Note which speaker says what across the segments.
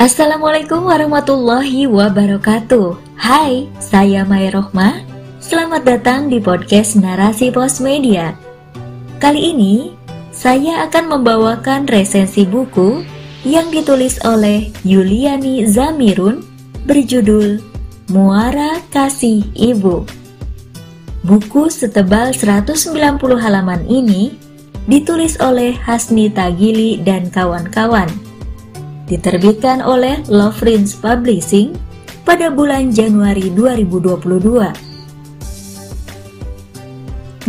Speaker 1: Assalamualaikum warahmatullahi wabarakatuh. Hai, saya Maya Rohmah Selamat datang di podcast Narasi Pos Media. Kali ini, saya akan membawakan resensi buku yang ditulis oleh Yuliani Zamirun berjudul Muara Kasih Ibu. Buku setebal 190 halaman ini ditulis oleh Hasni Tagili dan kawan-kawan diterbitkan oleh Love Rings Publishing pada bulan Januari 2022.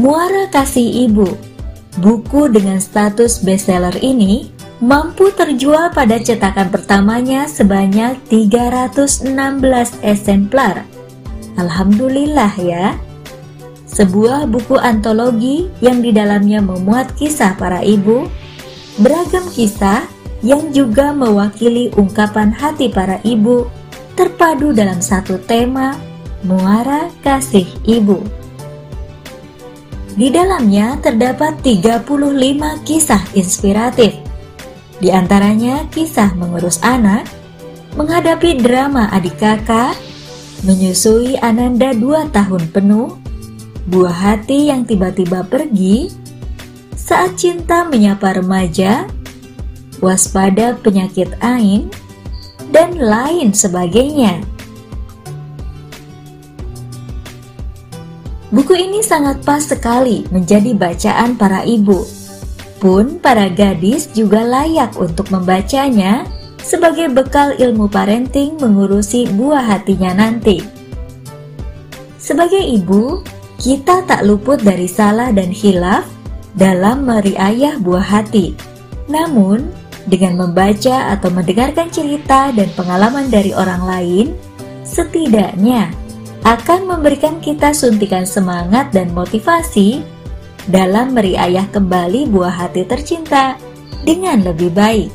Speaker 1: Muara Kasih Ibu, buku dengan status bestseller ini mampu terjual pada cetakan pertamanya sebanyak 316 eksemplar. Alhamdulillah ya. Sebuah buku antologi yang di dalamnya memuat kisah para ibu, beragam kisah yang juga mewakili ungkapan hati para ibu terpadu dalam satu tema Muara Kasih Ibu. Di dalamnya terdapat 35 kisah inspiratif. Di antaranya kisah mengurus anak, menghadapi drama adik kakak, menyusui Ananda dua tahun penuh, buah hati yang tiba-tiba pergi, saat cinta menyapa remaja, waspada penyakit ain, dan lain sebagainya. Buku ini sangat pas sekali menjadi bacaan para ibu. Pun para gadis juga layak untuk membacanya sebagai bekal ilmu parenting mengurusi buah hatinya nanti. Sebagai ibu, kita tak luput dari salah dan hilaf dalam meriayah buah hati. Namun, dengan membaca atau mendengarkan cerita dan pengalaman dari orang lain, setidaknya akan memberikan kita suntikan semangat dan motivasi dalam meriayah kembali buah hati tercinta dengan lebih baik.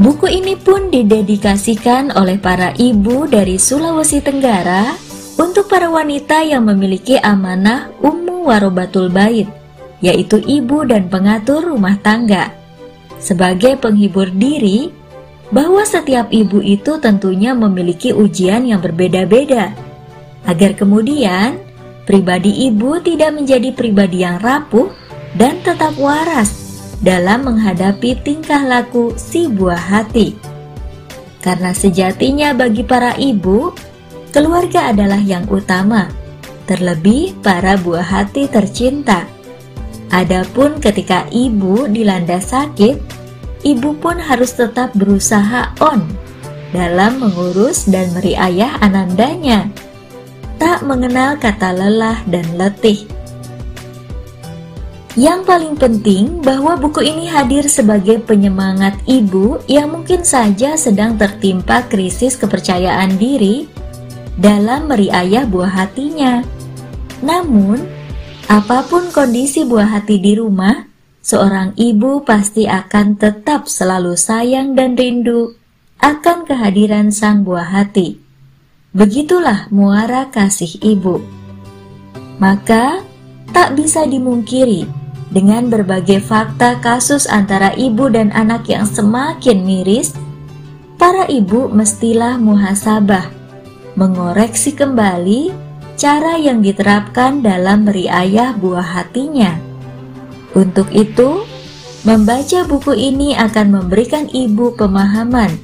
Speaker 1: Buku ini pun didedikasikan oleh para ibu dari Sulawesi Tenggara untuk para wanita yang memiliki amanah Ummu Warobatul Bait yaitu ibu dan pengatur rumah tangga. Sebagai penghibur diri, bahwa setiap ibu itu tentunya memiliki ujian yang berbeda-beda, agar kemudian pribadi ibu tidak menjadi pribadi yang rapuh dan tetap waras dalam menghadapi tingkah laku si buah hati. Karena sejatinya bagi para ibu, keluarga adalah yang utama, terlebih para buah hati tercinta. Adapun ketika ibu dilanda sakit, ibu pun harus tetap berusaha on dalam mengurus dan meriayah anandanya. Tak mengenal kata lelah dan letih. Yang paling penting bahwa buku ini hadir sebagai penyemangat ibu yang mungkin saja sedang tertimpa krisis kepercayaan diri dalam meriayah buah hatinya. Namun, Apa pun kondisi buah hati di rumah, seorang ibu pasti akan tetap selalu sayang dan rindu akan kehadiran sang buah hati. Begitulah muara kasih ibu. Maka, tak bisa dimungkiri dengan berbagai fakta kasus antara ibu dan anak yang semakin miris, para ibu mestilah muhasabah, mengoreksi kembali cara yang diterapkan dalam meriayah buah hatinya. Untuk itu, membaca buku ini akan memberikan ibu pemahaman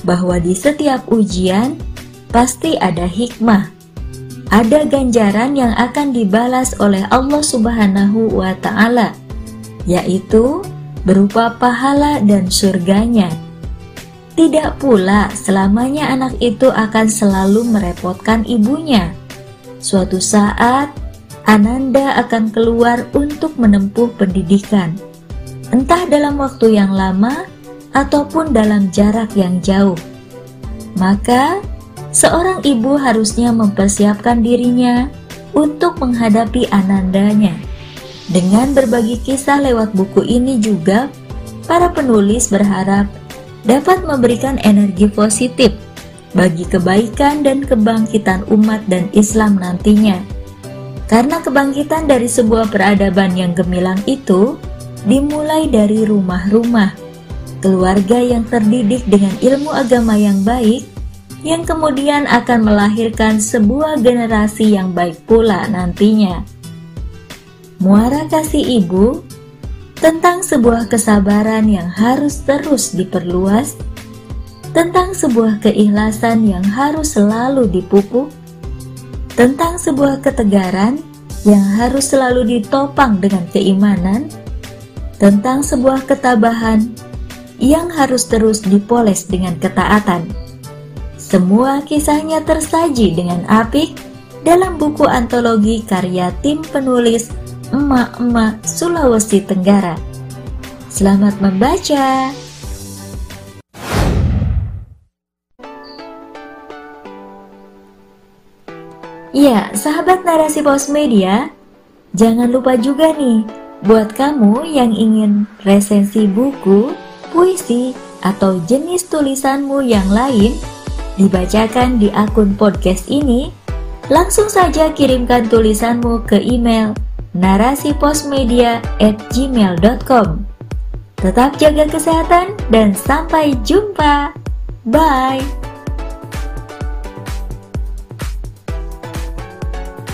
Speaker 1: bahwa di setiap ujian pasti ada hikmah, ada ganjaran yang akan dibalas oleh Allah Subhanahu wa Ta'ala, yaitu berupa pahala dan surganya. Tidak pula selamanya anak itu akan selalu merepotkan ibunya Suatu saat, Ananda akan keluar untuk menempuh pendidikan, entah dalam waktu yang lama ataupun dalam jarak yang jauh. Maka, seorang ibu harusnya mempersiapkan dirinya untuk menghadapi Anandanya. Dengan berbagi kisah lewat buku ini juga, para penulis berharap dapat memberikan energi positif bagi kebaikan dan kebangkitan umat dan Islam nantinya. Karena kebangkitan dari sebuah peradaban yang gemilang itu dimulai dari rumah-rumah, keluarga yang terdidik dengan ilmu agama yang baik, yang kemudian akan melahirkan sebuah generasi yang baik pula nantinya. Muara kasih ibu tentang sebuah kesabaran yang harus terus diperluas, tentang sebuah keikhlasan yang harus selalu dipupuk, tentang sebuah ketegaran yang harus selalu ditopang dengan keimanan, tentang sebuah ketabahan yang harus terus dipoles dengan ketaatan. Semua kisahnya tersaji dengan apik dalam buku antologi karya tim penulis Emak-emak Sulawesi Tenggara. Selamat membaca! Ya, sahabat narasi pos media, jangan lupa juga nih buat kamu yang ingin resensi buku, puisi, atau jenis tulisanmu yang lain dibacakan di akun podcast ini, langsung saja kirimkan tulisanmu ke email narasiposmedia@gmail.com. Tetap jaga kesehatan dan sampai jumpa. Bye.